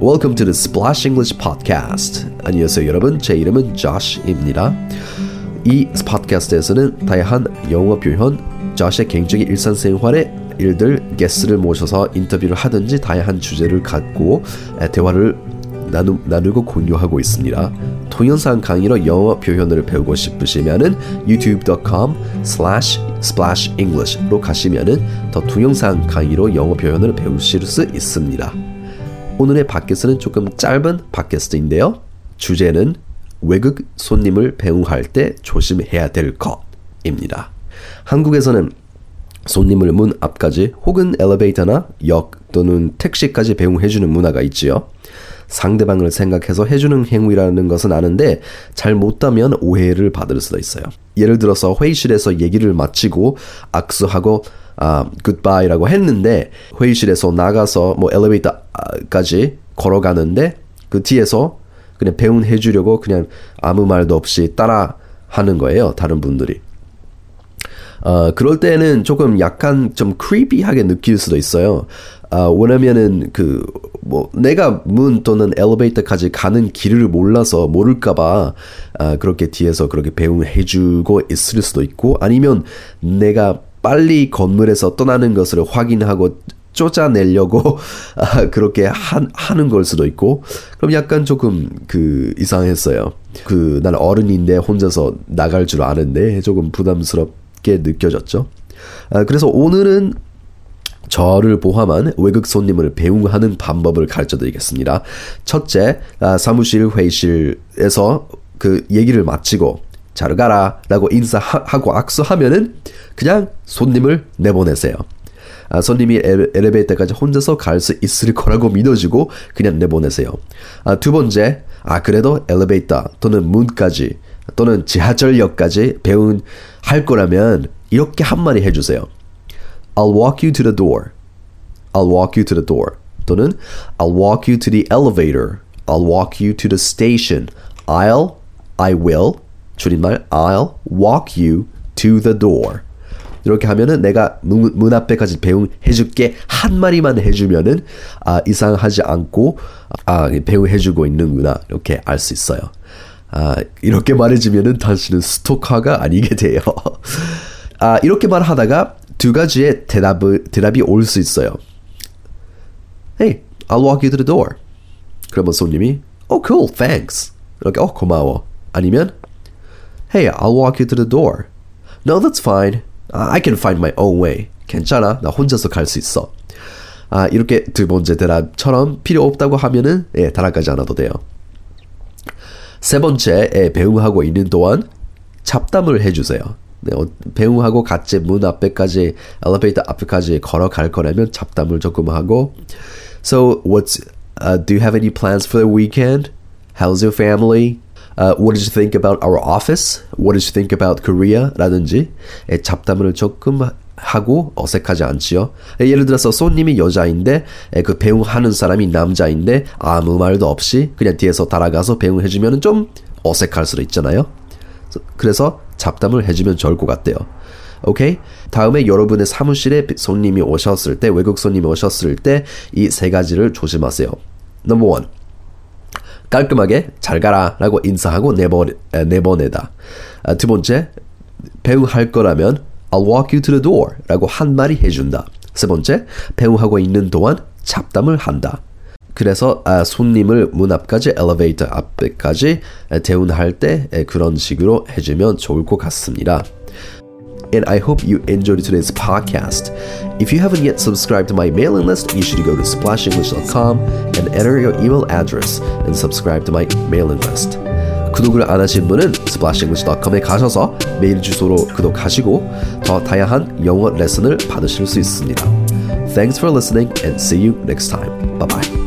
Welcome to the Splash English Podcast. 안녕하세요, 여러분. 제 이름은 Josh입니다. 이 팟캐스트에서는 다양한 영어 표현, Josh의 개인적인 일상생활의 일들, 게스트를 모셔서 인터뷰를 하든지 다양한 주제를 갖고 대화를 나누, 나누고 공유하고 있습니다. 동영상 강의로 영어 표현을 배우고 싶으시면은 youtube.com slash splash english로 가시면은 더 동영상 강의로 영어 표현을 배우실 수 있습니다. 오늘의 팟캐스트는 조금 짧은 팟캐스트인데요. 주제는 외국 손님을 배웅할 때 조심해야 될 것입니다. 한국에서는 손님을 문 앞까지 혹은 엘리베이터나 역 또는 택시까지 배웅해주는 문화가 있지요. 상대방을 생각해서 해주는 행위라는 것은 아는데 잘 못하면 오해를 받을 수도 있어요. 예를 들어서 회의실에서 얘기를 마치고 악수하고 아, 굿바이라고 했는데 회의실에서 나가서 뭐 엘리베이터까지 걸어가는데 그 뒤에서 그냥 배운 해 주려고 그냥 아무 말도 없이 따라 하는 거예요. 다른 분들이. 어, 그럴 때는 조금 약간 좀 크리피하게 느낄 수도 있어요. 어, 왜냐면은 그, 뭐, 내가 문 또는 엘리베이터까지 가는 길을 몰라서 모를까봐, 어, 그렇게 뒤에서 그렇게 배웅해주고 있을 수도 있고, 아니면 내가 빨리 건물에서 떠나는 것을 확인하고 쫓아내려고 아, 그렇게 한, 하는 걸 수도 있고 그럼 약간 조금 그 이상했어요. 그 난 어른인데 혼자서 나갈 줄 아는데 조금 부담스럽 게 느껴졌죠. 아, 그래서 오늘은 저를 포함한 외국 손님을 배웅하는 방법을 가르쳐 드리겠습니다. 첫째, 아, 사무실 회의실에서 그 얘기를 마치고 잘 가라 라고 인사하고 악수하면은 그냥 손님을 내보내세요. 아, 손님이 엘리베이터까지 혼자서 갈 수 있을 거라고 믿어지고 그냥 내보내세요. 아, 두 번째, 아 그래도 엘리베이터 또는 문까지 또는 지하철역까지 배운 할 거라면 이렇게 한마디 해주세요. I'll walk you to the door. I'll walk you to the door. 또는 I'll walk you to the elevator. I'll walk you to the station. I'll, I will, 줄임말 I'll walk you to the door. 이렇게 하면은 내가 문, 문 앞에까지 배웅 해줄게 한 마리만 해주면은 아, 이상하지 않고 아, 배웅 해주고 있는구나 이렇게 알 수 있어요. 아, 이렇게 말해주면은 당신은 스토커가 아니게 돼요. 아, 이렇게 말하다가 두 가지의 대답을, 대답이 올 수 있어요. Hey, I'll walk you to the door. 그러면 손님이 Oh, cool, thanks. 이렇게 어 고마워. 아니면 Hey, I'll walk you to the door. No, that's fine. I can find my own way. 괜찮아. 나 혼자서 갈 수 있어. 아, 이렇게 두 번째 대답처럼 필요 없다고 하면은 예, 따라가지 않아도 돼요. 세 번째, 예, 배웅하고 있는 동안 잡담을 해주세요. 네, 어, 배웅하고 같이 문 앞에까지 엘리베이터 앞에까지 걸어갈 거라면 잡담을 조금 하고 So, what's uh, do you have any plans for the weekend? How's your family? Uh, what did you think about our office? What did you think about Korea? 라든지 예, 잡담을 조금 하고 어색하지 않지요. 예, 예를 들어서 손님이 여자인데 예, 그 배웅하는 사람이 남자인데 아무 말도 없이 그냥 뒤에서 따라가서 배웅해주면 좀 어색할 수도 있잖아요. 그래서 잡담을 해주면 좋을 것 같대요. 오케이? 다음에 여러분의 사무실에 손님이 오셨을 때, 외국 손님이 오셨을 때 이 세 가지를 조심하세요. 넘버 원. 깔끔하게 잘 가라 라고 인사하고 내보, 내보내다. 아, 두 번째, 배웅할 거라면 I'll walk you to the door 라고 한 마리 해준다. 세 번째, 배웅하고 있는 동안 잡담을 한다. 그래서 아, 손님을 문 앞까지 엘리베이터 앞에까지 대운할 때 그런 식으로 해주면 좋을 것 같습니다. and I hope you enjoyed today's podcast. If you haven't yet subscribed to my mailing list, you should go to splashenglish.com and enter your email address and subscribe to my mailing list. 구독을 안 하신 분은 splashenglish.com에 가셔서 메일 주소로 구독하시고 더 다양한 영어 레슨을 받으실 수 있습니다. Thanks for listening and see you next time. Bye bye.